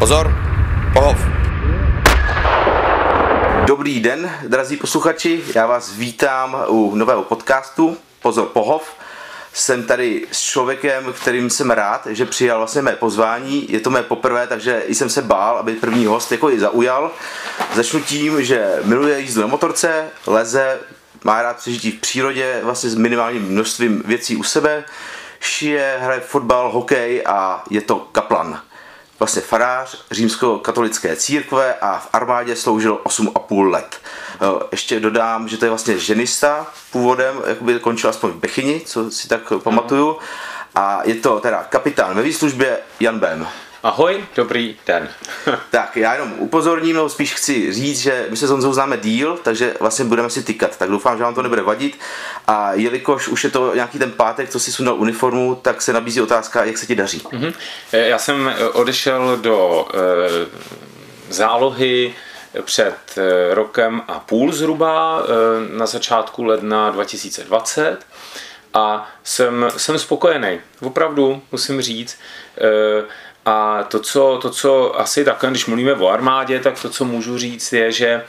Pozor, pohov. Dobrý den, drazí posluchači, já vás vítám u nového podcastu Pozor, pohov. Jsem tady s člověkem, kterým jsem rád, že přijal vlastně mé pozvání. Je to mé poprvé, takže jsem se bál, aby první host jako i zaujal. Začnu tím, že miluje jízdu na motorce, leze, má rád přežití v přírodě, vlastně s minimálním množstvím věcí u sebe, šije, hraje fotbal, hokej a je to kaplan vlastně farář římsko-katolické církve a v armádě sloužil 8,5 let. Ještě dodám, že to je vlastně ženista původem, jakoby končil aspoň v Bechyni, co si tak pamatuju. A je to teda kapitán ve výslužbě Jan Bem. Ahoj, dobrý den. tak já jenom upozorním, nebo spíš chci říct, že my se s Honzou známe díl, takže vlastně budeme si tykat, tak doufám, že vám to nebude vadit. A jelikož už je to nějaký ten pátek, co si sundal uniformu, tak se nabízí otázka, jak se ti daří. Mm-hmm. Já jsem eh, odešel do e, zálohy před rokem a půl zhruba, e, na začátku ledna 2020 a jsem, jsem spokojený, opravdu musím říct. E, a to co, to, co asi takhle, když mluvíme o armádě, tak to, co můžu říct, je, že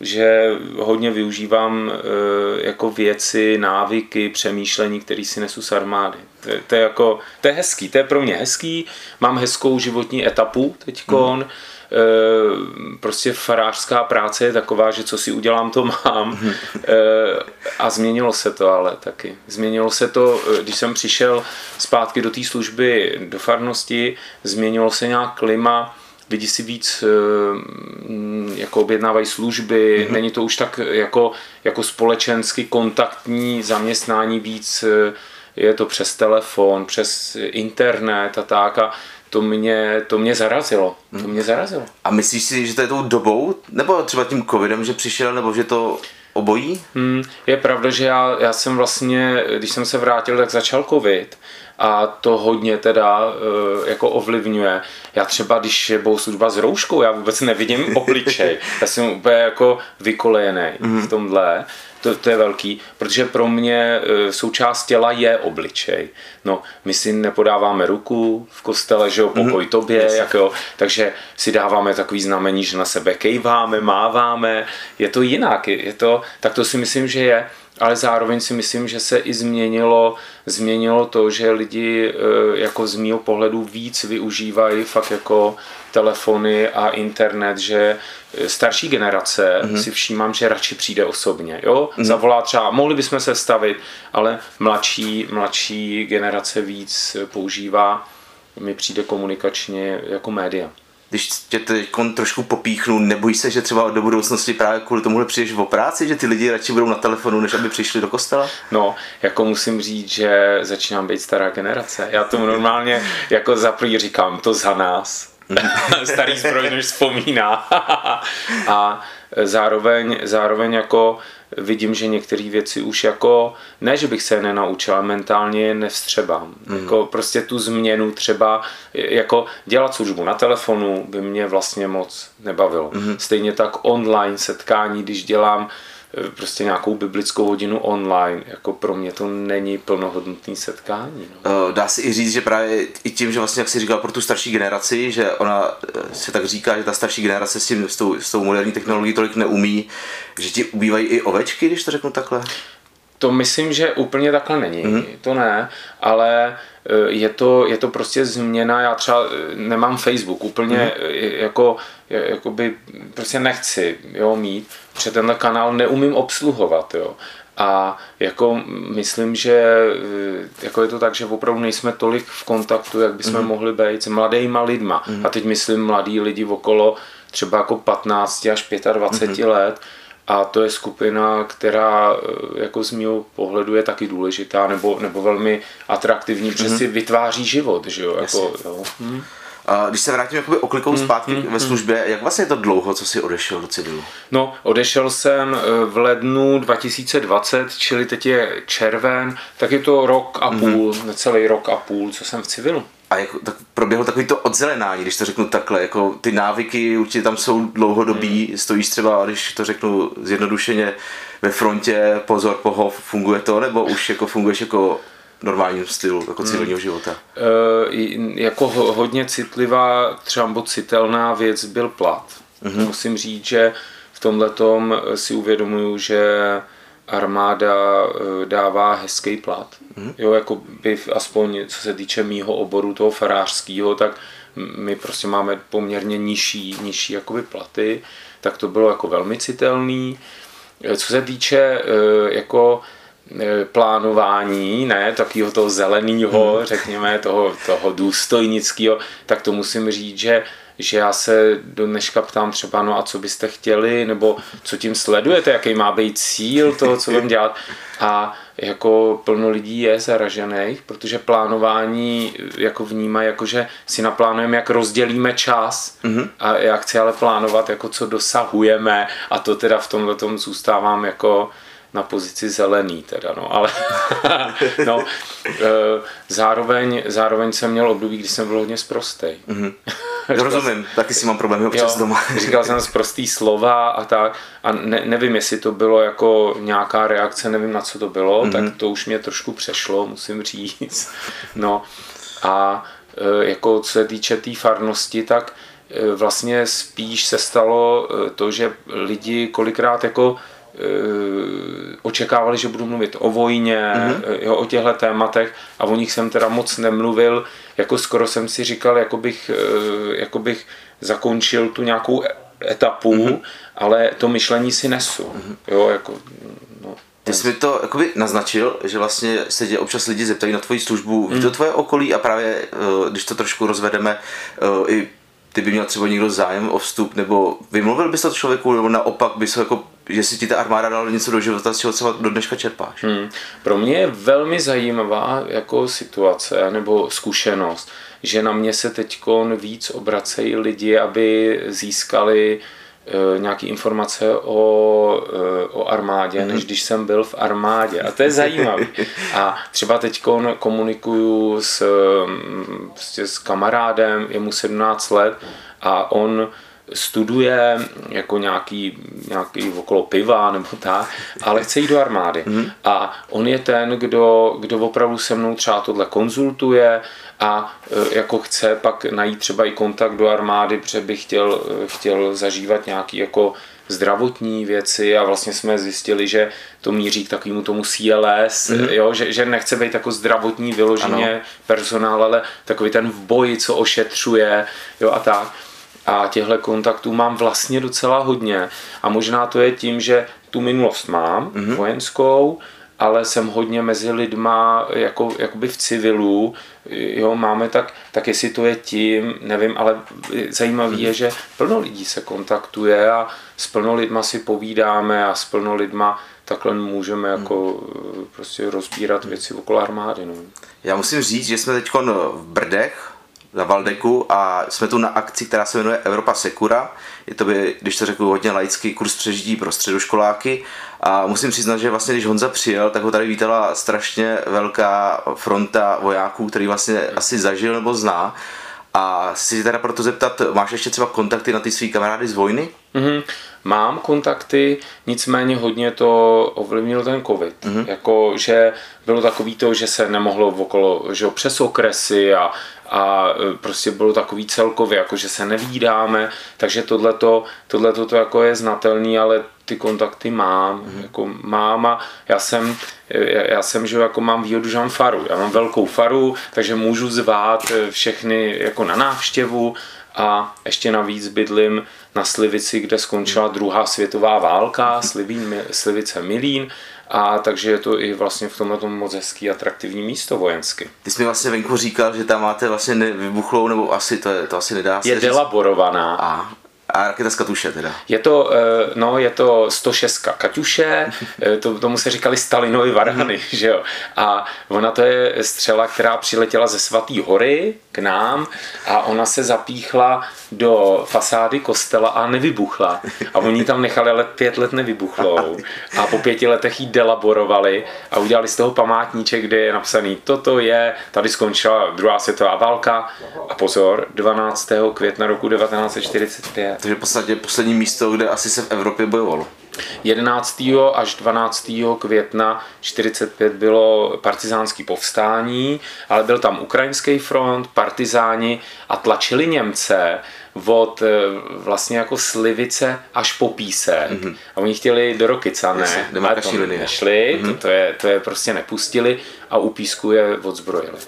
že hodně využívám e, jako věci, návyky, přemýšlení, které si nesu z armády. To, to, je jako, to je hezký, to je pro mě hezký. Mám hezkou životní etapu teďkon. Mm. E, prostě farářská práce je taková, že co si udělám, to mám. Mm. E, a změnilo se to ale taky. Změnilo se to, když jsem přišel zpátky do té služby, do farnosti, změnilo se nějak klima, lidi si víc jako objednávají služby, mm-hmm. není to už tak jako, jako společensky kontaktní zaměstnání víc, je to přes telefon, přes internet a tak a to mě, to mě zarazilo. To mhm. mě zarazilo. A myslíš si, že to je tou dobou, nebo třeba tím covidem, že přišel, nebo že to obojí? Hmm, je pravda, že já, já jsem vlastně, když jsem se vrátil, tak začal covid a to hodně teda uh, jako ovlivňuje. Já třeba, když je bohoslužba s rouškou, já vůbec nevidím obličej. Já jsem úplně jako vykolejený mm-hmm. v tomhle. To, to je velký, protože pro mě uh, součást těla je obličej. No, my si nepodáváme ruku v kostele, že jo, pokoj mm-hmm. tobě, yes. jako, takže si dáváme takový znamení, že na sebe kejváme, máváme, je to jinak, je to, tak to si myslím, že je ale zároveň si myslím, že se i změnilo, změnilo to, že lidi eh, jako z mého pohledu víc využívají fakt jako telefony a internet, že eh, starší generace mm-hmm. si všímám, že radši přijde osobně, jo, mm-hmm. zavolá třeba, mohli bychom se stavit, ale mladší, mladší generace víc používá, mi přijde komunikačně jako média když tě teď trošku popíchnu, nebojí se, že třeba do budoucnosti právě kvůli tomu přijdeš v práci, že ty lidi radši budou na telefonu, než aby přišli do kostela? No, jako musím říct, že začínám být stará generace. Já tomu normálně jako za říkám, to za nás. Starý zbroj než vzpomíná. a zároveň, zároveň jako vidím, že některé věci už jako, ne, že bych se je nenaučila, mentálně je nevstřebám. Mm. Jako prostě tu změnu třeba, jako dělat službu na telefonu by mě vlastně moc nebavilo. Mm. Stejně tak online setkání, když dělám prostě nějakou biblickou hodinu online. Jako pro mě to není plnohodnotný setkání. No. Eh, dá se i říct, že právě i tím, že vlastně, jak jsi říkal, pro tu starší generaci, že ona eh, se tak říká, že ta starší generace s, tím, s, tou, s tou moderní technologií tolik neumí, že ti ubývají i ovečky, když to řeknu takhle? To myslím, že úplně takhle není, mm-hmm. to ne, ale je to, je to prostě změna, já třeba nemám Facebook, úplně mm-hmm. jako, jakoby prostě nechci jo, mít, protože tenhle kanál neumím obsluhovat, jo. A jako myslím, že jako je to tak, že opravdu nejsme tolik v kontaktu, jak bychom mm-hmm. mohli být s mladýma lidma. Mm-hmm. A teď myslím mladí lidi okolo třeba jako 15 až 25 mm-hmm. let, a to je skupina, která eh, jako z mého pohledu je taky důležitá nebo, nebo velmi atraktivní, protože mm-hmm. si vytváří život, že jo? Jako, jo. Hmm. A když se vrátím jakoby oklikou mm, zpátky mm, ve službě, jak vlastně je to dlouho, co jsi odešel do civilu? No, odešel jsem eh, v lednu 2020, čili teď je červen, tak je to rok a půl, mm. necelý rok a půl, co jsem v civilu. A jak, tak proběhlo takový to odzelenání, když to řeknu takhle, jako ty návyky určitě tam jsou dlouhodobí, hmm. stojíš třeba, když to řeknu zjednodušeně, ve frontě, pozor, pohov, funguje to, nebo už jako funguješ jako normálním stylu jako civilního hmm. života? E, jako hodně citlivá, třeba citelná věc byl plat. Mm-hmm. Musím říct, že v tomhle si uvědomuju, že armáda eh, dává hezký plat. Mm-hmm. Jo, jako by aspoň co se týče mýho oboru, toho farářského, tak my prostě máme poměrně nižší, nižší jakoby platy, tak to bylo jako velmi citelný. Eh, co se týče eh, jako plánování, ne, takového toho zeleného, hmm. řekněme, toho, toho důstojnického, tak to musím říct, že že já se do dneška ptám třeba, no a co byste chtěli, nebo co tím sledujete, jaký má být cíl toho, co budeme dělat. A jako plno lidí je zaražených, protože plánování jako vnímají, jako že si naplánujeme, jak rozdělíme čas mm-hmm. a já chci ale plánovat, jako co dosahujeme a to teda v tomhle tom zůstávám jako na pozici zelený teda, no, ale no, e, zároveň, zároveň jsem měl období, kdy jsem byl hodně sprostej. Mm-hmm. Rozumím, taky si mám problémy občas jo, doma. říkal jsem prostý slova a tak a ne, nevím, jestli to bylo jako nějaká reakce, nevím na co to bylo, mm-hmm. tak to už mě trošku přešlo, musím říct. No a e, jako co se týče té tý farnosti, tak e, vlastně spíš se stalo to, že lidi kolikrát jako očekávali, že budu mluvit o vojně, mm-hmm. jo, o těchto tématech a o nich jsem teda moc nemluvil, jako skoro jsem si říkal, jako bych, eh, jako bych zakončil tu nějakou e-, etapu, mm-hmm. ale to myšlení si nesu. Mm-hmm. Jo, jako, no. Ty jsi mi to jakoby naznačil, že vlastně se tě občas lidi zeptají na tvoji službu, mm. to tvoje okolí a právě, když to trošku rozvedeme, i ty by měl třeba někdo zájem o vstup, nebo vymluvil bys to člověku, nebo naopak bys ho jako že si ti ta armáda dala něco do života, z čeho třeba do dneška čerpáš. Hmm. Pro mě je velmi zajímavá jako situace nebo zkušenost, že na mě se teď víc obracejí lidi, aby získali e, nějaké informace o, e, o armádě, než mhm. když jsem byl v armádě. A to je zajímavé. A třeba teď komunikuju s, prostě s kamarádem, je mu 17 let a on studuje jako nějaký, nějaký okolo piva nebo tak, ale chce jít do armády. Mm-hmm. A on je ten, kdo, kdo opravdu se mnou třeba tohle konzultuje a e, jako chce pak najít třeba i kontakt do armády, protože by chtěl, e, chtěl zažívat nějaký jako zdravotní věci a vlastně jsme zjistili, že to míří k takovému tomu CLS, mm-hmm. jo, že, že nechce být jako zdravotní vyloženě ano. personál, ale takový ten v boji, co ošetřuje jo, a tak. A těchto kontaktů mám vlastně docela hodně. A možná to je tím, že tu minulost mám, mm-hmm. vojenskou, ale jsem hodně mezi lidma, jako, jakoby v civilu, jo, máme tak, tak jestli to je tím, nevím, ale zajímavé je, že plno lidí se kontaktuje a s plno lidma si povídáme a s plno lidma takhle můžeme jako prostě rozbírat věci okolo armády. No. Já musím říct, že jsme teď v Brdech, na Valdeku a jsme tu na akci, která se jmenuje Evropa Sekura. Je to, by, když to řeknu hodně laický kurz přežití pro středoškoláky a musím přiznat, že vlastně když Honza přijel, tak ho tady vítala strašně velká fronta vojáků, který vlastně asi zažil nebo zná. A si teda proto zeptat, máš ještě třeba kontakty na ty svý kamarády z vojny? Mm-hmm. Mám kontakty, nicméně hodně to ovlivnil ten covid. Mm-hmm. Jako, že bylo takový to, že se nemohlo okolo, že přes okresy a a e, prostě bylo takový celkově, jako že se nevídáme, takže tohleto, tohleto to jako je znatelný, ale ty kontakty mám, mm. jako mám a já jsem, e, já jsem, že jako mám výhodu, že mám faru, já mám velkou faru, takže můžu zvát e, všechny jako na návštěvu a ještě navíc bydlím na Slivici, kde skončila druhá světová válka, Slivín, Slivice Milín, a takže je to i vlastně v tomhle moc hezký, atraktivní místo vojensky. Ty jsi mi vlastně venku říkal, že tam máte vlastně vybuchlou, nebo asi to, je, to asi nedá se Je říct. delaborovaná. A, a raketa z Katuše teda? Je to, eh, no, je to 106 Kaťuše, eh, to, tomu se říkali Stalinovi varhany, mm. že jo. A ona to je střela, která přiletěla ze Svatý hory k nám a ona se zapíchla do fasády kostela a nevybuchla. A oni tam nechali ale pět let nevybuchlou. A po pěti letech ji delaborovali a udělali z toho památníček, kde je napsaný, toto je, tady skončila druhá světová válka a pozor, 12. května roku 1945 Takže v podstatě poslední místo, kde asi se v Evropě bojovalo. 11. až 12. května 45 bylo partizánský povstání, ale byl tam ukrajinský front, partizáni a tlačili Němce od eh, vlastně jako Slivice až po Písek. Mm-hmm. A oni chtěli do Rokyca, ne, ale to nešli, mm-hmm. to, to, je, to je prostě nepustili a u Písku je odzbrojili.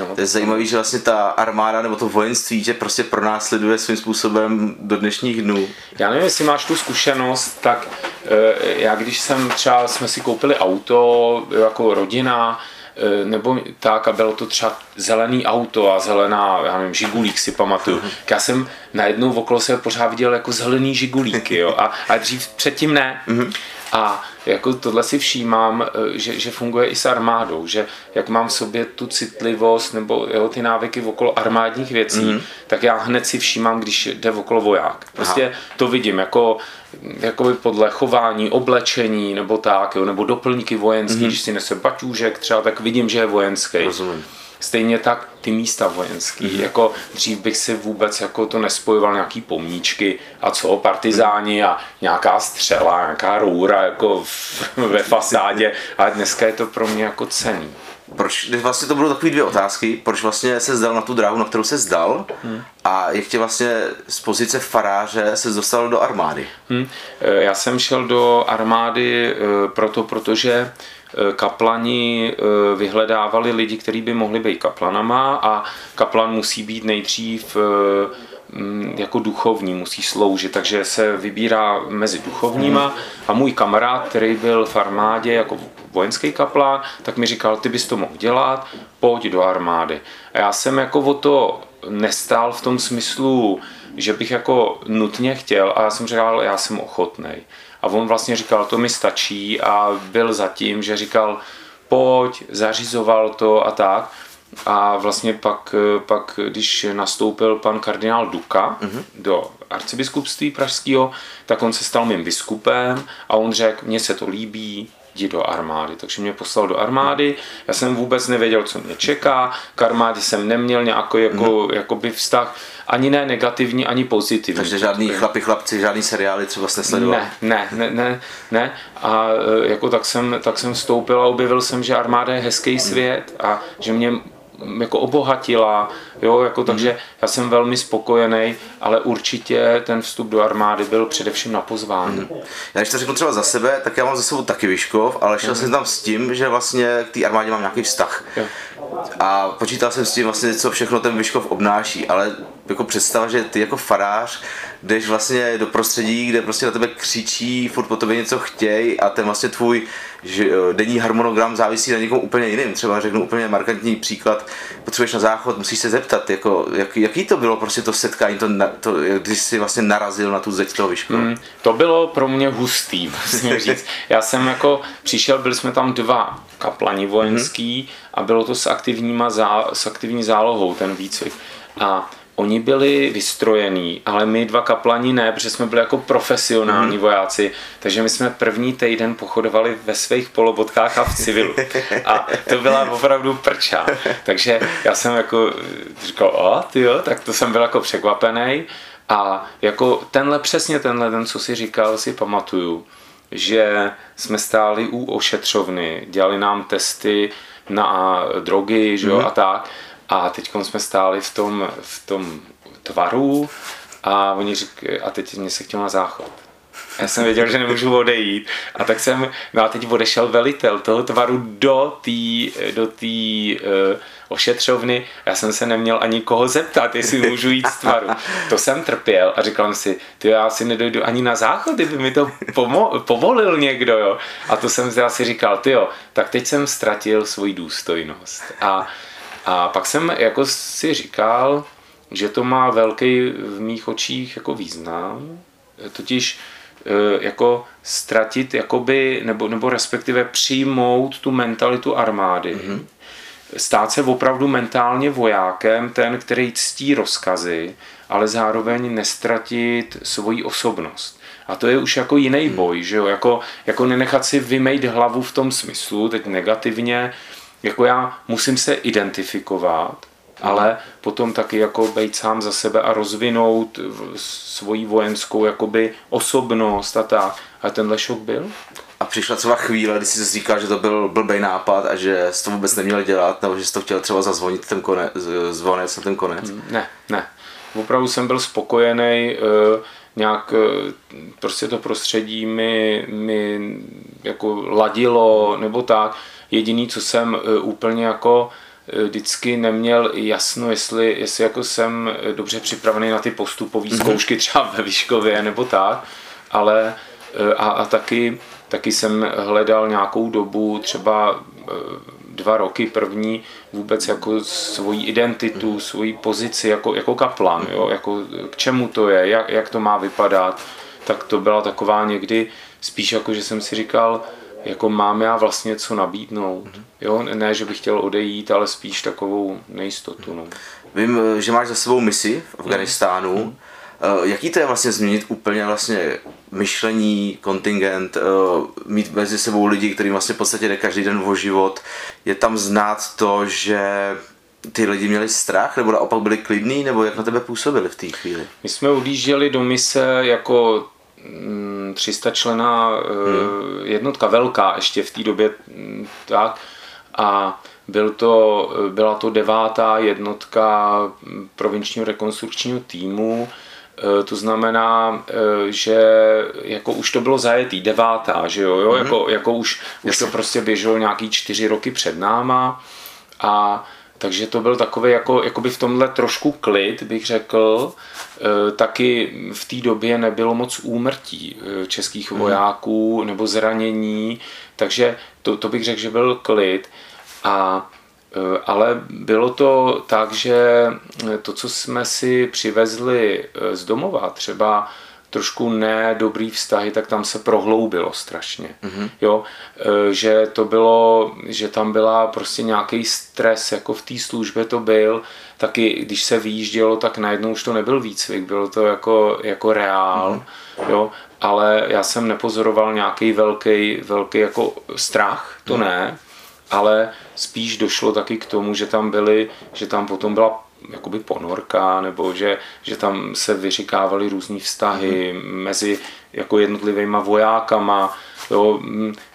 No, to je zajímavé, že vlastně ta armáda nebo to vojenství, že prostě pronásleduje svým způsobem do dnešních dnů. Já nevím, jestli máš tu zkušenost, tak eh, já když jsem třeba, jsme si koupili auto jako rodina, eh, nebo tak a bylo to třeba zelený auto a zelená, já nevím, žigulík si pamatuju. Mm-hmm. Já jsem najednou okolo se pořád viděl jako zelený žigulíky, jo, a, a dřív předtím ne. Mm-hmm. A jako tohle si všímám, eh, že, že funguje i s armádou, že jak mám v sobě tu citlivost nebo jo, ty návyky okolo armádních věcí, mm-hmm. tak já hned si všímám, když jde okolo voják. Prostě Aha. to vidím jako jakoby podle chování, oblečení nebo tak, jo, nebo doplňky vojenský, mm-hmm. když si nese baťůžek třeba, tak vidím, že je vojenský. Rozumím. Stejně tak ty místa vojenský. Mm-hmm. Jako dřív bych si vůbec jako to nespojoval nějaký pomníčky a co, partizáni a nějaká střela, nějaká roura jako v, ve fasádě, ale dneska je to pro mě jako cený. Proč, vlastně to budou takové dvě otázky, proč vlastně se zdal na tu dráhu, na kterou se zdal hmm. a jak tě vlastně z pozice faráře se dostal do armády? Hmm. Já jsem šel do armády eh, proto, protože kaplani eh, vyhledávali lidi, kteří by mohli být kaplanama a kaplan musí být nejdřív eh, mm, jako duchovní, musí sloužit, takže se vybírá mezi duchovníma a můj kamarád, který byl v armádě jako vojenský kaplán, tak mi říkal, ty bys to mohl dělat, pojď do armády. A já jsem jako o to nestál v tom smyslu, že bych jako nutně chtěl a já jsem říkal, já jsem ochotný. A on vlastně říkal, to mi stačí a byl zatím, že říkal, pojď, zařizoval to a tak. A vlastně pak, pak když nastoupil pan kardinál Duka mm-hmm. do arcibiskupství pražského, tak on se stal mým biskupem a on řekl, mně se to líbí, jdi do armády. Takže mě poslal do armády, já jsem vůbec nevěděl, co mě čeká, k armádě jsem neměl nějaký jako, mm. jakoby vztah, ani ne negativní, ani pozitivní. Takže žádný chlapi chlapci, žádný seriály třeba jste sledoval? Ne, ne, ne, ne, ne. A e, jako tak jsem, tak jsem vstoupil a objevil jsem, že armáda je hezký svět a že mě jako obohatila, jo, jako takže já jsem velmi spokojený, ale určitě ten vstup do armády byl především na pozvání. Mm. Já když to řeknu třeba za sebe, tak já mám za sebou taky Vyškov, ale šel mm. jsem tam s tím, že vlastně k té armádě mám nějaký vztah. Jo. A počítal jsem s tím vlastně, co všechno ten Vyškov obnáší, ale jako představa, že ty jako farář jdeš vlastně do prostředí, kde prostě na tebe křičí, furt po tobě něco chtěj a ten vlastně tvůj že eh, denní harmonogram závisí na někom úplně jiným. Třeba řeknu úplně markantní příklad, potřebuješ na záchod, musíš se zeptat, jako, jak, jaký to bylo prostě to setkání, to, to, když jsi vlastně narazil na tu zeď toho vyšku. Mm, to bylo pro mě hustý, musím říct. Já jsem jako přišel, byli jsme tam dva kaplani vojenský mm-hmm. a bylo to s, aktivníma zá, s aktivní zálohou ten výcvik. A Oni byli vystrojení, ale my dva kaplani ne, protože jsme byli jako profesionální mm. vojáci, takže my jsme první týden pochodovali ve svých polobotkách a v civilu. A to byla opravdu prča. Takže já jsem jako říkal, a ty jo, tak to jsem byl jako překvapený. A jako tenhle, přesně tenhle ten, co si říkal, si pamatuju, že jsme stáli u ošetřovny, dělali nám testy na drogy, že mm. a tak. A teď jsme stáli v tom, v tom tvaru a oni říkají, a teď mě se chtěl na záchod. Já jsem věděl, že nemůžu odejít. A tak jsem, no a teď odešel velitel toho tvaru do té do tý, uh, ošetřovny. Já jsem se neměl ani koho zeptat, jestli můžu jít z tvaru. To jsem trpěl a říkal jsem si, ty já si nedojdu ani na záchod, kdyby mi to pomo- povolil někdo, jo. A to jsem si říkal, ty jo, tak teď jsem ztratil svoji důstojnost. A a pak jsem jako si říkal, že to má velký v mých očích jako význam, totiž e, jako ztratit jakoby, nebo, nebo respektive přijmout tu mentalitu armády. Mm-hmm. Stát se opravdu mentálně vojákem, ten, který ctí rozkazy, ale zároveň nestratit svoji osobnost. A to je už jako jiný mhm. boj, že jo? Jako, jako nenechat si vymejt hlavu v tom smyslu, teď negativně, jako já musím se identifikovat ale potom taky jako být sám za sebe a rozvinout svoji vojenskou jakoby osobnost a tak. A tenhle šok byl? A přišla třeba chvíle, kdy jsi říkal, že to byl blbý nápad a že jsi to vůbec neměl dělat, nebo že jsi to chtěl třeba zazvonit ten konec, zvonec na ten konec? Ne, ne. Opravdu jsem byl spokojený, eh, nějak eh, prostě to prostředí mi, mi jako ladilo nebo tak. Jediný, co jsem eh, úplně jako vždycky neměl jasno, jestli, jestli jako jsem dobře připravený na ty postupové mm-hmm. zkoušky třeba ve Výškově nebo tak, ale a, a taky Taky jsem hledal nějakou dobu, třeba dva roky první, vůbec jako svoji identitu, svoji pozici jako, jako kaplan, jo? Jako, k čemu to je, jak, jak to má vypadat. Tak to byla taková někdy spíš jako, že jsem si říkal, jako mám já vlastně co nabídnout. Jo? Ne, že bych chtěl odejít, ale spíš takovou nejistotu. No. Vím, že máš za sebou misi v Afganistánu. Mm. Eh, jaký to je vlastně změnit úplně vlastně myšlení, kontingent, eh, mít mezi sebou lidi, kterým vlastně v podstatě jde každý den o život. Je tam znát to, že ty lidi měli strach, nebo naopak byli klidní, nebo jak na tebe působili v té chvíli? My jsme odjížděli do mise jako 300 mm, člená eh, hmm. jednotka, velká ještě v té době, mm, tak, a byl to, byla to devátá jednotka provinčního rekonstrukčního týmu, Eh, to znamená, eh, že jako už to bylo zajetý, devátá, že jo, jo? Mm-hmm. Jako, jako už, už to prostě běželo nějaký čtyři roky před náma a takže to byl takový jako, jakoby v tomhle trošku klid, bych řekl. E, taky v té době nebylo moc úmrtí českých mhm. vojáků nebo zranění, takže to, to bych řekl, že byl klid. A Eh, ale bylo to tak, že to, co jsme si přivezli eh, z domova, třeba trošku nedobrý vztahy, tak tam se prohloubilo strašně. Mm-hmm. Jo, eh, že to bylo, že tam byla prostě nějaký stres, jako v té službě to byl, taky když se vyjíždělo, tak najednou už to nebyl výcvik, bylo to jako, jako reál, mm-hmm. jo, ale já jsem nepozoroval nějaký velký, velký jako strach, to mm-hmm. ne, ale spíš došlo taky k tomu, že tam byly, že tam potom byla jakoby ponorka, nebo že, že tam se vyříkávaly různé vztahy mm. mezi jako jednotlivými vojákama, jo,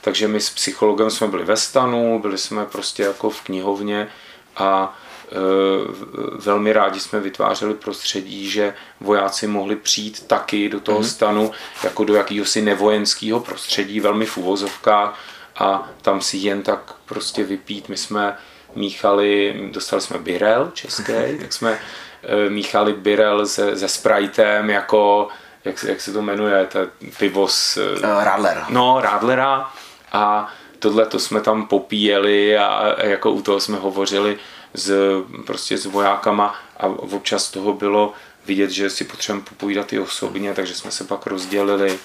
takže my s psychologem jsme byli ve stanu, byli jsme prostě jako v knihovně a e, velmi rádi jsme vytvářeli prostředí, že vojáci mohli přijít taky do toho mm. stanu jako do jakéhosi nevojenského prostředí, velmi v uvozovkách, a tam si jen tak prostě vypít. My jsme míchali, dostali jsme birel český, tak jsme eh, míchali birel se, se Spritem jako, jak, jak se to jmenuje, to pivo s... Uh, Radler. No, Radlera a tohle to jsme tam popíjeli a, a jako u toho jsme hovořili s, prostě s vojákama a občas toho bylo vidět, že si potřebujeme popovídat i osobně, takže jsme se pak rozdělili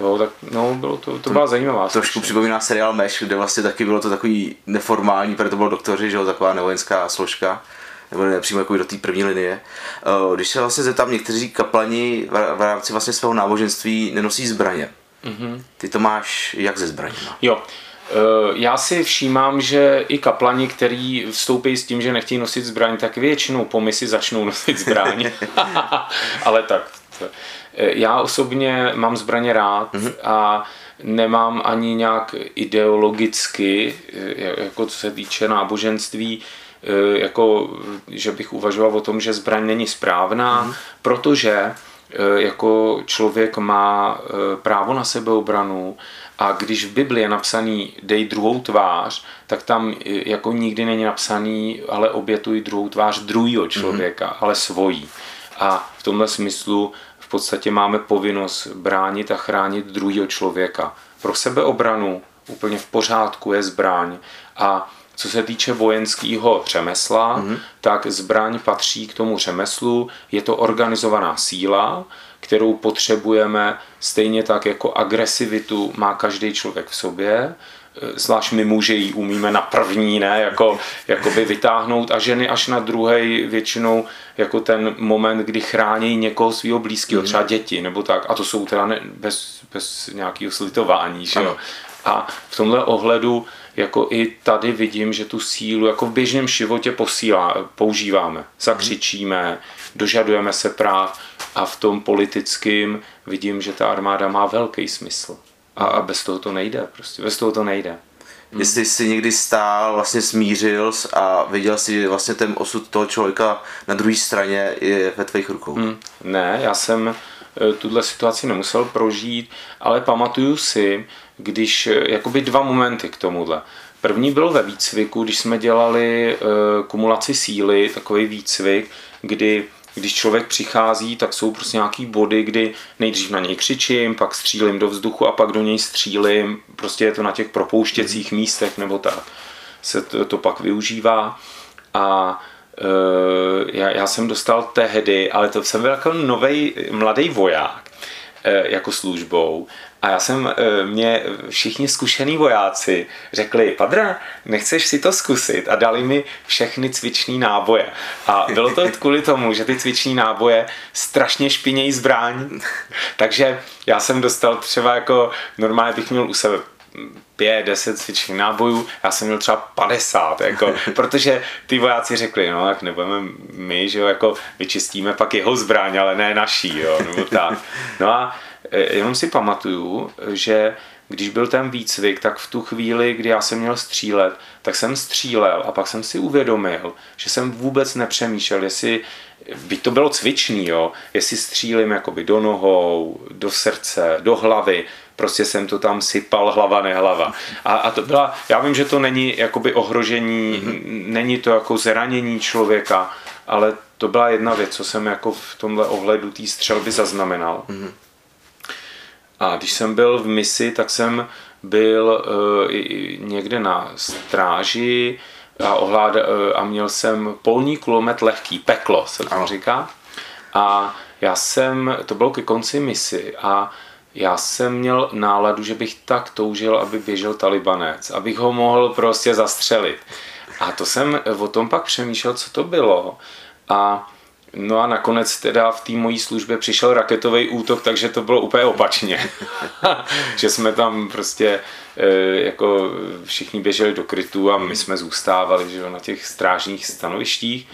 Jo, tak no, bylo to, to byla zajímavá. Trošku připomíná seriál Meš, kde vlastně taky bylo to takový neformální, protože to bylo doktoři, že jo, taková nevojenská složka nebo nepřímo jako do té první linie. Eh, když se vlastně zeptám, někteří kaplani v rámci vlastně svého náboženství nenosí zbraně. Mm-hmm. Ty to máš jak ze zbraní? Jo, eh, já si všímám, že i kaplani, kteří vstoupí s tím, že nechtějí nosit zbraň, tak většinou po misi začnou nosit zbraň. Ale tak, já osobně mám zbraně rád mm-hmm. a nemám ani nějak ideologicky, eh, jako co se týče náboženství, eh, jako, že bych uvažoval o tom, že zbraň není správná, mm-hmm. protože jako člověk má právo na sebeobranu a když v Bibli je napsaný dej druhou tvář, tak tam jako nikdy není napsaný, ale obětuj druhou tvář druhého člověka, mm-hmm. ale svojí. A v tomhle smyslu v podstatě máme povinnost bránit a chránit druhého člověka. Pro sebeobranu úplně v pořádku je zbraň a co se týče vojenského řemesla, mm-hmm. tak zbraň patří k tomu řemeslu, je to organizovaná síla, kterou potřebujeme stejně tak jako agresivitu má každý člověk v sobě, zvlášť my muži ji umíme na první, ne, jako, by vytáhnout a ženy až na druhý většinou jako ten moment, kdy chrání někoho svého blízkého, třeba děti nebo tak a to jsou teda ne, bez, bez nějakého slitování, že jo. A v tomhle ohledu jako i tady vidím, že tu sílu jako v běžném životě posílá, používáme. Zakřičíme, dožadujeme se práv a v tom politickém vidím, že ta armáda má velký smysl. A, a bez toho to nejde, prostě bez toho to nejde. Hmm. Jestli jsi někdy stál, vlastně smířil a viděl si, že vlastně ten osud toho člověka na druhé straně je ve tvých rukou. Hmm. Ne, já jsem e, tuhle situaci nemusel prožít, ale pamatuju si, když e, jakoby dva momenty k tomuhle. První byl ve výcviku, když jsme dělali e, kumulaci síly, takový výcvik, kdy když člověk přichází, tak jsou prostě nějaký body, kdy nejdřív na něj křičím, pak střílím do vzduchu a pak do něj střílím. Prostě je to na těch propouštěcích místech nebo tak se to, to pak využívá. A e, já, já jsem dostal tehdy, ale to jsem byl jako nový mladý voják e, jako službou a já jsem, eh, mě všichni zkušený vojáci řekli, Padra, nechceš si to zkusit? A dali mi všechny cviční náboje. A bylo to kvůli tomu, že ty cviční náboje strašně špinějí zbraň. Takže já jsem dostal třeba jako, normálně bych měl u sebe pět, deset cvičných nábojů, já jsem měl třeba 50, jako, protože ty vojáci řekli, no tak nebudeme my, že jo, jako vyčistíme pak jeho zbraň, ale ne naší, jo, nebo tak. No a jenom si pamatuju, že když byl ten výcvik, tak v tu chvíli, kdy já jsem měl střílet, tak jsem střílel a pak jsem si uvědomil, že jsem vůbec nepřemýšlel, jestli by to bylo cvičný, jo, jestli střílím jakoby do nohou, do srdce, do hlavy, prostě jsem to tam sypal hlava, nehlava. A, a to byla, já vím, že to není jakoby ohrožení, mm-hmm. není to jako zranění člověka, ale to byla jedna věc, co jsem jako v tomhle ohledu té střelby zaznamenal. Mm-hmm. A když jsem byl v misi, tak jsem byl uh, někde na stráži a, ohlád, uh, a měl jsem polní kulomet lehký, peklo se to říká. A já jsem, to bylo ke konci misi a já jsem měl náladu, že bych tak toužil, aby běžel talibanec, abych ho mohl prostě zastřelit. A to jsem o tom pak přemýšlel, co to bylo. A No a nakonec teda v té mojí službě přišel raketový útok, takže to bylo úplně opačně. že jsme tam prostě e, jako všichni běželi do krytu a my jsme zůstávali že, na těch strážních stanovištích,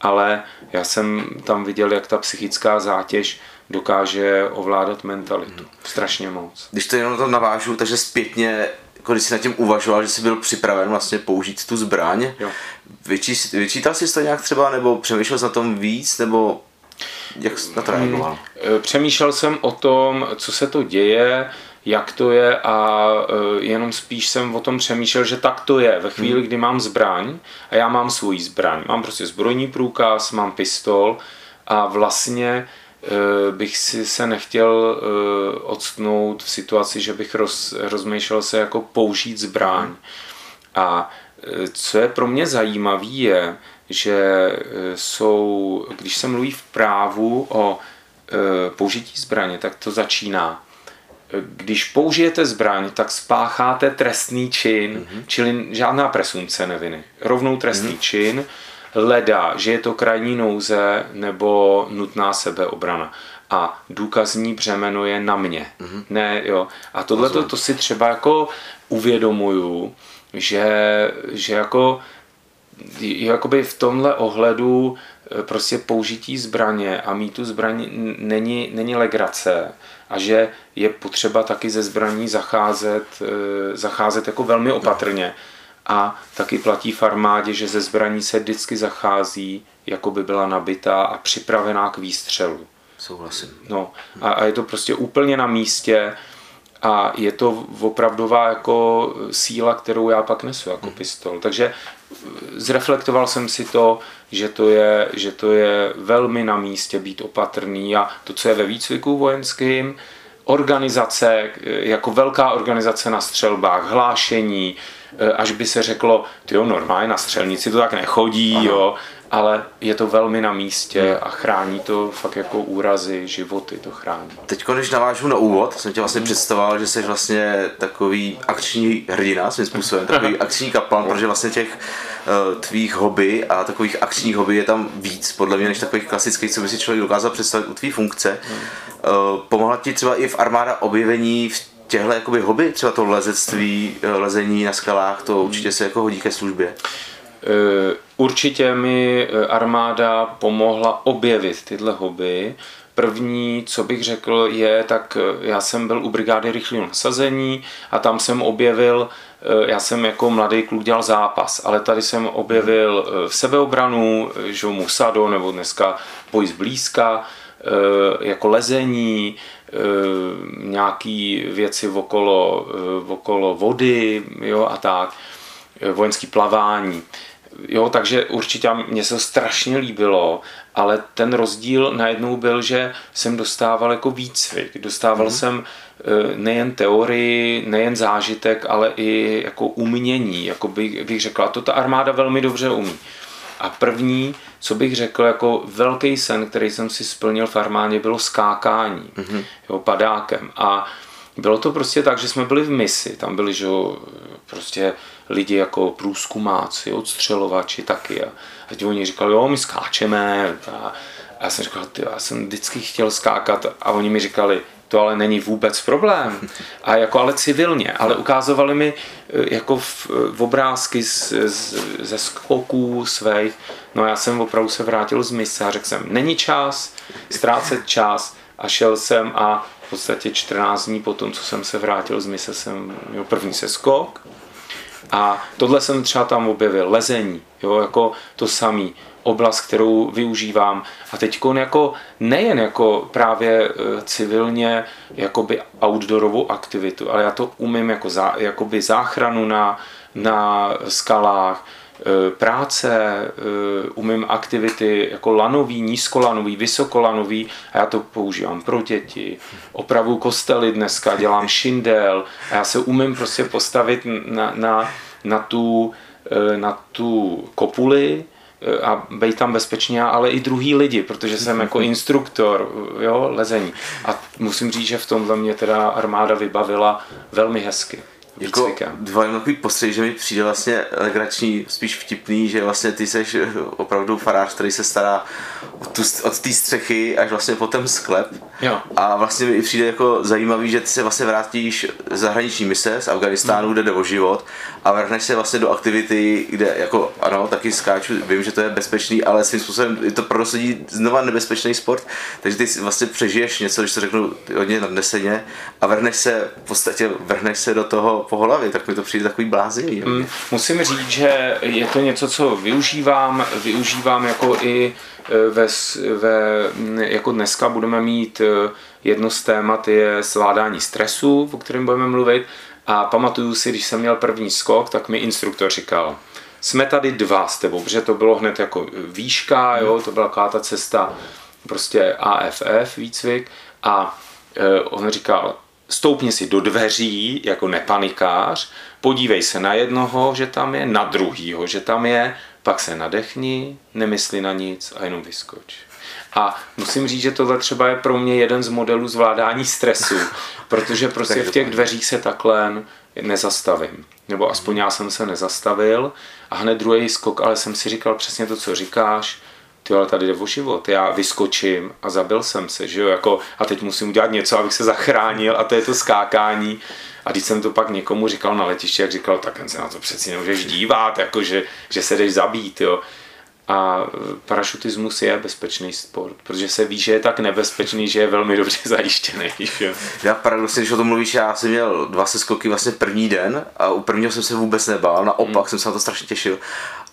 ale já jsem tam viděl, jak ta psychická zátěž dokáže ovládat mentalitu. Strašně moc. Když to jenom to navážu, takže zpětně jako když jsi nad tím uvažoval, že jsi byl připraven vlastně použít tu zbraň, jo. Vyčí, vyčítal jsi to nějak třeba, nebo přemýšlel jsi na tom víc, nebo jak jsi na to reagoval? Hmm, přemýšlel jsem o tom, co se to děje, jak to je a e, jenom spíš jsem o tom přemýšlel, že tak to je. Ve chvíli, hmm. kdy mám zbraň a já mám svůj zbraň, mám prostě zbrojní průkaz, mám pistol a vlastně Eh, bych si se nechtěl eh, odstnout v situaci, že bych roz, rozmýšlel se jako použít zbraň. A eh, co je pro mě zajímavé je, že jsou, když se mluví v právu o použití zbraně, tak to začíná. Když použijete zbraň, tak spácháte trestný čin, mm-hmm. čili žádná presumce neviny. Rovnou trestný mm-hmm. čin leda, že je to krajní nouze nebo nutná sebeobrana. A důkazní břemeno je na mě. Mm-hmm. Ne, jo. A tohle to, to si třeba jako uvědomuju, že, že jako jakoby v tomhle ohledu e, prostě použití zbraně a mít tu zbraň není, není legrace a že je potřeba taky ze zbraní zacházet, e, zacházet jako velmi opatrně. A taky platí v armádě, že ze zbraní se vždycky zachází, jako by byla nabitá a připravená k výstřelu. Souhlasím. No, a, a je to prostě úplně na místě a je to opravdová jako síla, kterou já pak nesu jako hmm. pistol. Takže zreflektoval jsem si to, že to, je, že to je velmi na místě být opatrný a to, co je ve výcviku vojenským, organizace, jako velká organizace na střelbách, hlášení, Eh, až by se řeklo, ty jo, normálně na střelnici to tak nechodí, Aha. jo, ale je to velmi na místě hmm. a chrání to fakt jako úrazy, životy to chrání. Teď, když navážu na úvod, jsem tě vlastně představoval, že jsi vlastně takový akční hrdina svým způsobem, takový akční kaplan, protože vlastně těch uh, tvých hobby a takových akčních hobby je tam víc, podle mě, než takových klasických, co by si člověk dokázal představit u tvý funkce. Hmm. Uh, pomohla ti třeba i v armáda objevení v těchto jakoby hobby, třeba to lezectví, lezení na skalách, to určitě se jako hodí ke službě? Určitě mi armáda pomohla objevit tyhle hobby. První, co bych řekl, je, tak já jsem byl u brigády rychlého nasazení a tam jsem objevil Eh, já jsem jako mladý kluk dělal zápas, ale tady jsem objevil eh, v sebeobranu, eh, že musado, nebo dneska boj zblízka, jako lezení, nějaký věci okolo, okolo vody jo, a tak, vojenský plavání. Jo, takže určitě mě se to strašně líbilo, ale ten rozdíl najednou byl, že jsem dostával jako výcvik. Dostával mm. jsem Eh, nejen teorii, nejen zážitek, ale i jako umění, jako bych, bych řekla. To ta armáda velmi dobře umí. A první, co bych řekl, jako velký sen, který jsem si splnil v armádě, bylo skákání, mm-hmm. jo, padákem. A bylo to prostě tak, že jsme byli v misi, tam byli, že prostě lidi jako průzkumáci, odstřelovači taky. A, a oni říkali, jo, my skáčeme. A, a já jsem říkal, ty, já jsem vždycky chtěl skákat a oni mi říkali, to ale není vůbec problém. A jako ale civilně, ale ukázovali mi eh, jako v, v obrázky z, z, ze skoků svých. No já jsem opravdu se vrátil z mise a řekl jsem, není čas ztrácet čas a šel jsem a v podstatě 14 dní po tom, co jsem se vrátil z mise, jsem měl první skok. A tohle jsem třeba tam objevil, lezení, jo, jako to samý oblast, kterou využívám. A teď jako nejen jako právě e, civilně jakoby outdoorovou aktivitu, ale já to umím jako zá, jakoby záchranu na, na skalách, e, práce, e, umím aktivity jako lanový, nízkolanový, vysokolanový a já to používám pro děti. Opravu kostely dneska, dělám šindel a já se umím prostě postavit na, na, na, tu, na tu kopuli Eh, a být tam bezpečně, ale i druhý lidi, protože jsem jako instruktor jo, lezení. A musím říct, že v tomhle mě teda armáda vybavila velmi hezky. Jako dva takový postřeh, že mi přijde vlastně legrační, spíš vtipný, že vlastně ty jsi opravdu farář, který se stará od té střechy až vlastně po ten sklep. Jo. A vlastně mi přijde jako zajímavý, že ty se vlastně vrátíš z zahraniční mise z Afganistánu, mm. kde jde o život a vrhneš se vlastně do aktivity, kde jako ano, taky skáču, vím, že to je bezpečný, ale svým způsobem je to pro znova nebezpečný sport, takže ty vlastně přežiješ něco, když to řeknu hodně nadneseně a vrhneš se, v podstatě vrhneš se do toho po hlavě, tak mi to přijde takový bláznivý. Mm, musím říct, že je to něco, co využívám, využívám jako i ve, ve, jako dneska budeme mít e, jedno z témat je zvládání stresu, o kterém budeme mluvit. A pamatuju si, když jsem měl první skok, tak mi instruktor říkal, jsme tady dva s tebou, protože to bylo hned jako výška, jo, to byla taková ta cesta prostě AFF výcvik. A on říkal, stoupni si do dveří jako nepanikář, podívej se na jednoho, že tam je, na druhýho, že tam je, pak se nadechni, nemysli na nic a jenom vyskoč. A musím říct, že tohle třeba je pro mě jeden z modelů zvládání stresu, protože prostě v těch dveřích se takhle nezastavím. Nebo aspoň já jsem se nezastavil a hned druhý skok, ale jsem si říkal přesně to, co říkáš, ty ale tady jde o život, já vyskočím a zabil jsem se, že jo, jako a teď musím udělat něco, abych se zachránil a to je to skákání. A když jsem to pak někomu říkal na letišti, jak říkal, tak se na to přeci nemůžeš dívat, jako že, že se jdeš zabít, jo. A parašutismus je bezpečný sport, protože se ví, že je tak nebezpečný, že je velmi dobře zajištěný. Že? Já paradoxně, když o tom mluvíš, já jsem měl dva seskoky vlastně první den a u prvního jsem se vůbec nebál, naopak hmm. jsem se na to strašně těšil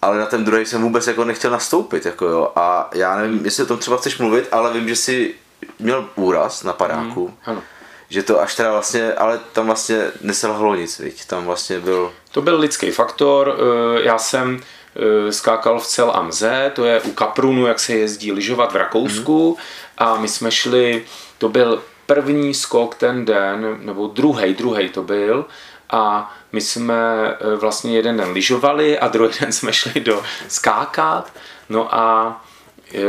ale na ten druhý jsem vůbec jako nechtěl nastoupit, jako jo. A já nevím, jestli o tom třeba chceš mluvit, ale vím, že jsi měl úraz na padáku. Mm, ano. Že to až teda vlastně, ale tam vlastně neselhalo nic, viď? Tam vlastně byl... To byl lidský faktor, eh, já jsem eh, skákal v cel Amze, to je u Kaprunu, jak se jezdí lyžovat v Rakousku mm. a my jsme šli, to byl první skok ten den, nebo druhý, druhý to byl a my jsme eh, vlastně jeden den lyžovali a druhý den jsme šli do skákat. No a e,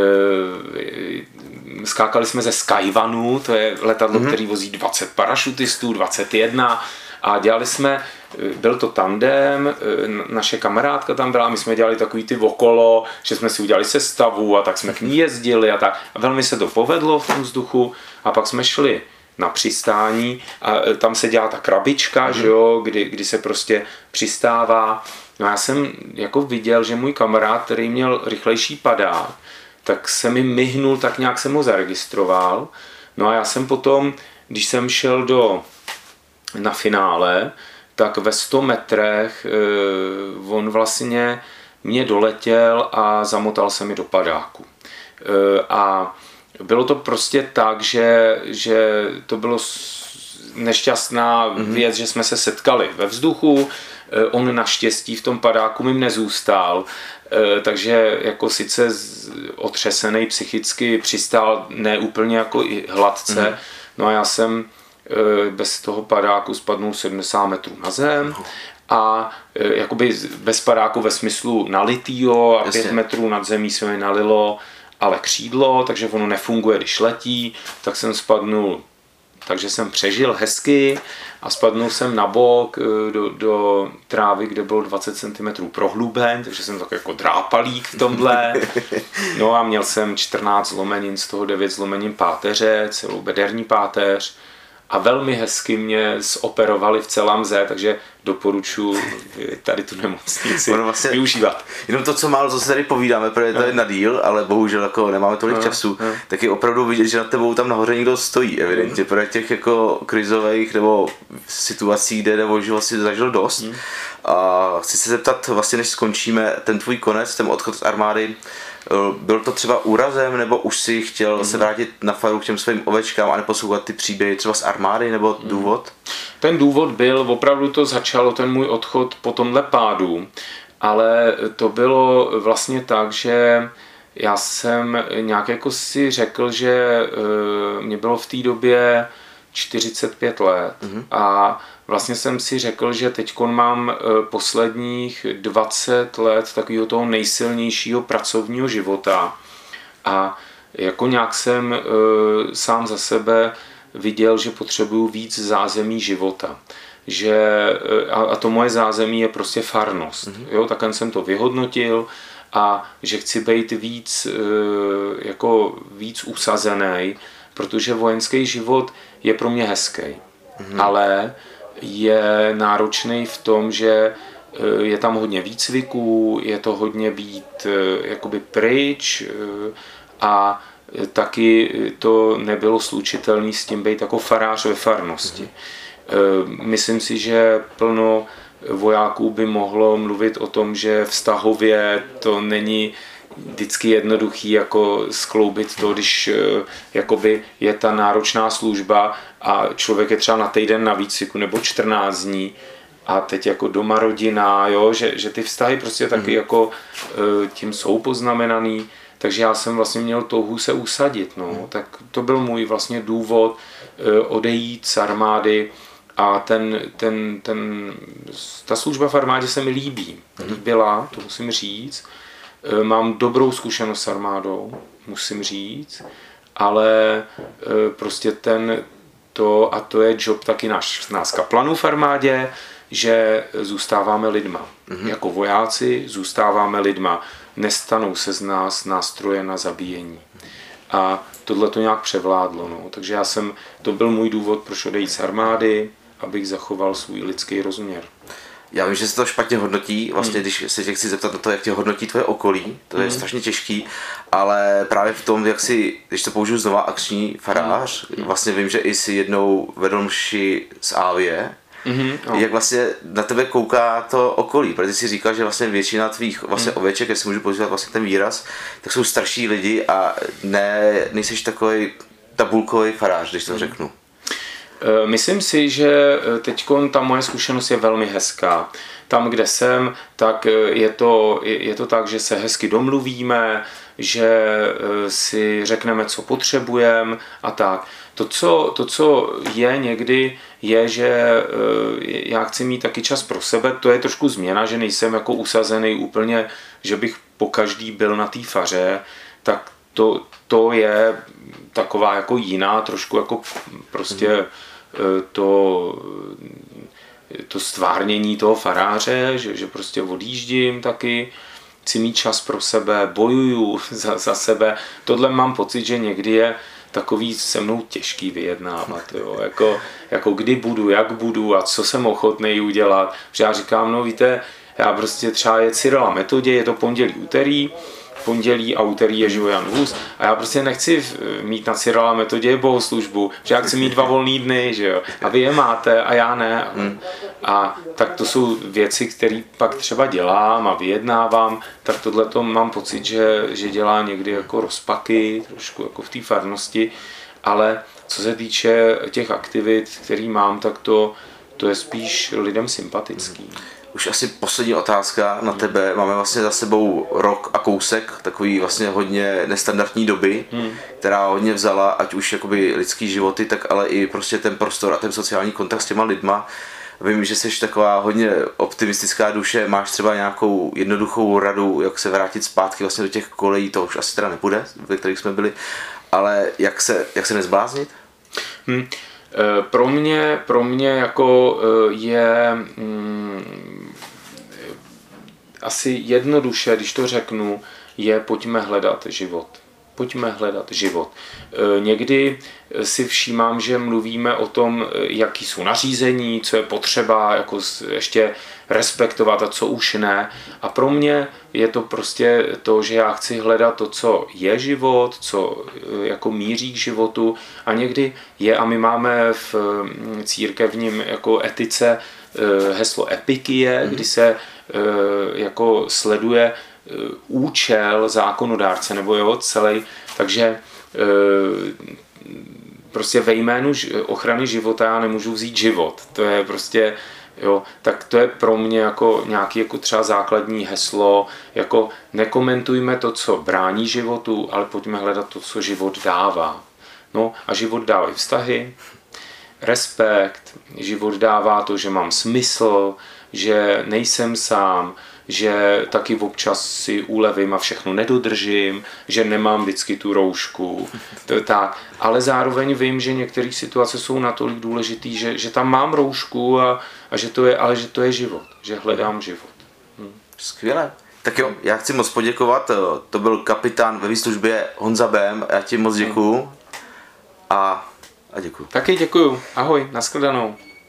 skákali jsme ze Skyvanu, to je letadlo, mm-hmm. který vozí 20 parašutistů, 21 a dělali jsme, eh, byl to tandem, naše kamarádka tam byla a my jsme dělali takový ty okolo, že jsme si udělali sestavu a tak jsme k ní jezdili a tak. A velmi se to povedlo v tom vzduchu a pak jsme šli na přistání a e, tam se dělá ta krabička, mm-hmm. že jo, kdy, kdy se prostě přistává. No já jsem jako viděl, že můj kamarád, který měl rychlejší padák, tak se mi myhnul, tak nějak jsem ho zaregistroval. No a já jsem potom, když jsem šel do, na finále, tak ve 100 metrech eh, on vlastně mě doletěl a zamotal se mi do padáku. Eh, a bylo to prostě tak, že, že to bylo nešťastná mm-hmm. věc, že jsme se setkali ve vzduchu, eh, on naštěstí v tom padáku mi nezůstal, takže jako sice otřesený psychicky přistál ne úplně jako i hladce, mm-hmm. no a já jsem Eh, bez toho padáku spadnul 70 metrů na zem a eh, jakoby bez padáku ve smyslu nalitýho a Jasně. 5 metrů nad zemí se mi nalilo ale křídlo, takže ono nefunguje, když letí, tak jsem spadnul takže jsem přežil hezky a spadnul jsem na bok eh, do, do trávy, kde bylo 20 cm prohluben, takže jsem tak jako drápalík v tomhle. No a měl jsem 14 zlomenin, z toho 9 zlomenin páteře, celou bederní páteř a velmi hezky mě zoperovali v celém Z, takže doporučuji tady tu nemocnici ono vlastně, využívat. Jenom to, co málo, co se tady povídáme, protože to je na díl, ale bohužel jako nemáme tolik no, času, no. tak je opravdu vidět, že na tebou tam nahoře někdo stojí, evidentně, mm. protože těch jako krizových nebo situací, kde nebo život si zažil dost. Mm. A chci se zeptat, vlastně než skončíme ten tvůj konec, ten odchod z armády, byl to třeba úrazem, nebo už si chtěl mm. se mhm. vrátit na faru k těm svým ovečkám a neposlouchat ty příběhy třeba z armády, nebo mm. důvod? Ten důvod byl, opravdu to začalo, ten můj odchod po tomhle pádu, ale to bylo vlastně tak, že já jsem nějak jako si řekl, že eh, mě bylo v té době 45 let mm-hmm. a vlastně jsem si řekl, že teď mám eh, posledních 20 let takového toho nejsilnějšího pracovního života a jako nějak jsem eh, sám za sebe viděl, že potřebuju víc zázemí života. Že, eh, a to moje zázemí je prostě farnost. Mm-hmm. Jo, takhle jsem to vyhodnotil a že chci být víc, jako víc usazený, protože vojenský život je pro mě hezký. Mm-hmm. Ale je náročný v tom, že eh, je tam hodně výcviků, je to hodně být eh, jakoby pryč eh, a taky to nebylo slučitelné s tím být jako farář ve farnosti. Mm-hmm. Myslím si, že plno vojáků by mohlo mluvit o tom, že vztahově to není vždycky jednoduchý jako skloubit to, když eh, jakoby je ta náročná služba a člověk je třeba na týden na výcviku nebo 14 dní a teď jako doma rodina, jo, že, že ty vztahy prostě taky mm. jako eh, tím jsou poznamenaný, takže já jsem vlastně měl touhu se usadit, no, mm. tak to byl můj vlastně důvod eh, odejít z armády a ten, ten, ten, ta služba v armádě se mi líbí, mhm. líbila, to musím říct, mám dobrou zkušenost s armádou, musím říct, ale eh, prostě ten to, a to je job taky náš, nás kaplanů v armádě, že zůstáváme lidma. Mm-hmm. Jako vojáci zůstáváme lidma. Nestanou se z nás nástroje na zabíjení. A tohle to nějak převládlo. No. Takže já jsem, to byl můj důvod, proč odejít z armády, abych zachoval svůj lidský rozměr. Já vím, že se to špatně hodnotí, vlastně hmm. když se tě chci zeptat na to, jak tě hodnotí tvoje okolí, to je hmm. strašně těžký, ale právě v tom, jak si, když to použiju znova, akční farář, hmm. vlastně vím, že i si jednou vedl mši z Ávie, Mm-hmm, no. Jak vlastně na tebe kouká to okolí, protože si říkal, že vlastně většina tvých vlastně mm. oveček, jestli můžu používat vlastně ten výraz, tak jsou starší lidi a ne, nejseš takový tabulkový farář, když to mm. řeknu. Eh, myslím si, že eh, teď ta moje zkušenost je velmi hezká. Tam, kde jsem, tak eh, je to, je to tak, že se hezky domluvíme, že si řekneme, co potřebujeme a tak. To co, to, co je někdy, je, že já chci mít taky čas pro sebe. To je trošku změna, že nejsem jako usazený úplně, že bych po každý byl na té faře, tak to, to je taková jako jiná, trošku jako prostě mm Eh, to, to stvárnění toho faráře, že, že prostě odjíždím taky, chci mít čas pro sebe, bojuju za, za sebe. Tohle mám pocit, že někdy je takový se mnou těžký vyjednávat, jo, jako, jako kdy budu, jak budu a co jsem ochotný udělat. Protože já říkám, no víte, já prostě třeba je Cyrila metodě, je to pondělí, úterý, pondělí a úterý je Jan Hus a já prostě nechci mít na Cyrila metodě bohoslužbu, že já chci mít dva volný dny, že jo, a vy je máte a já ne. Hmm. A tak to jsou věci, které pak třeba dělám a vyjednávám, tak tohle to mám pocit, že, že dělá někdy jako rozpaky, trošku jako v té farnosti, ale co se týče těch aktivit, které mám, tak to, to je spíš lidem sympatický. Hmm už asi poslední otázka na tebe. Máme vlastně za sebou rok a kousek, takový vlastně hodně nestandardní doby, hmm. která hodně vzala, ať už jakoby lidský životy, tak ale i prostě ten prostor a ten sociální kontakt s těma lidma. Vím, že jsi taková hodně optimistická duše, máš třeba nějakou jednoduchou radu, jak se vrátit zpátky vlastně do těch kolejí, to už asi teda nepůjde, ve kterých jsme byli, ale jak se, jak se nezbláznit? Hmm. Eh, pro mě, pro mě jako eh, je mm, asi jednoduše, když to řeknu, je pojďme hledat život. Pojďme hledat život. E, někdy si všímám, že mluvíme o tom, jaký jsou nařízení, co je potřeba jako ještě respektovat a co už ne. A pro mě je to prostě to, že já chci hledat to, co je život, co e, jako míří k životu a někdy je a my máme v mm, církevním jako etice e, heslo epikie, mm-hmm. kdy se Eh, jako sleduje eh, účel zákonodárce nebo jo, celý, takže eh, prostě ve jménu ochrany života já nemůžu vzít život. To je prostě, jo, tak to je pro mě jako nějaký jako třeba základní heslo, jako nekomentujme to, co brání životu, ale pojďme hledat to, co život dává. No a život dávají vztahy, respekt, život dává to, že mám smysl, že nejsem sám, že taky občas si ulevím a všechno nedodržím, že nemám vždycky tu roušku, to tak. Ale zároveň vím, že některé situace jsou natolik důležité, že, že tam mám roušku a, a že to je, ale že to je život, že hledám život. Hm. Skvěle. Tak jo, já chci moc poděkovat, to byl kapitán ve výslužbě Honza Bém, já ti moc děkuju a, a děkuju. Taky děkuju, ahoj, nashledanou.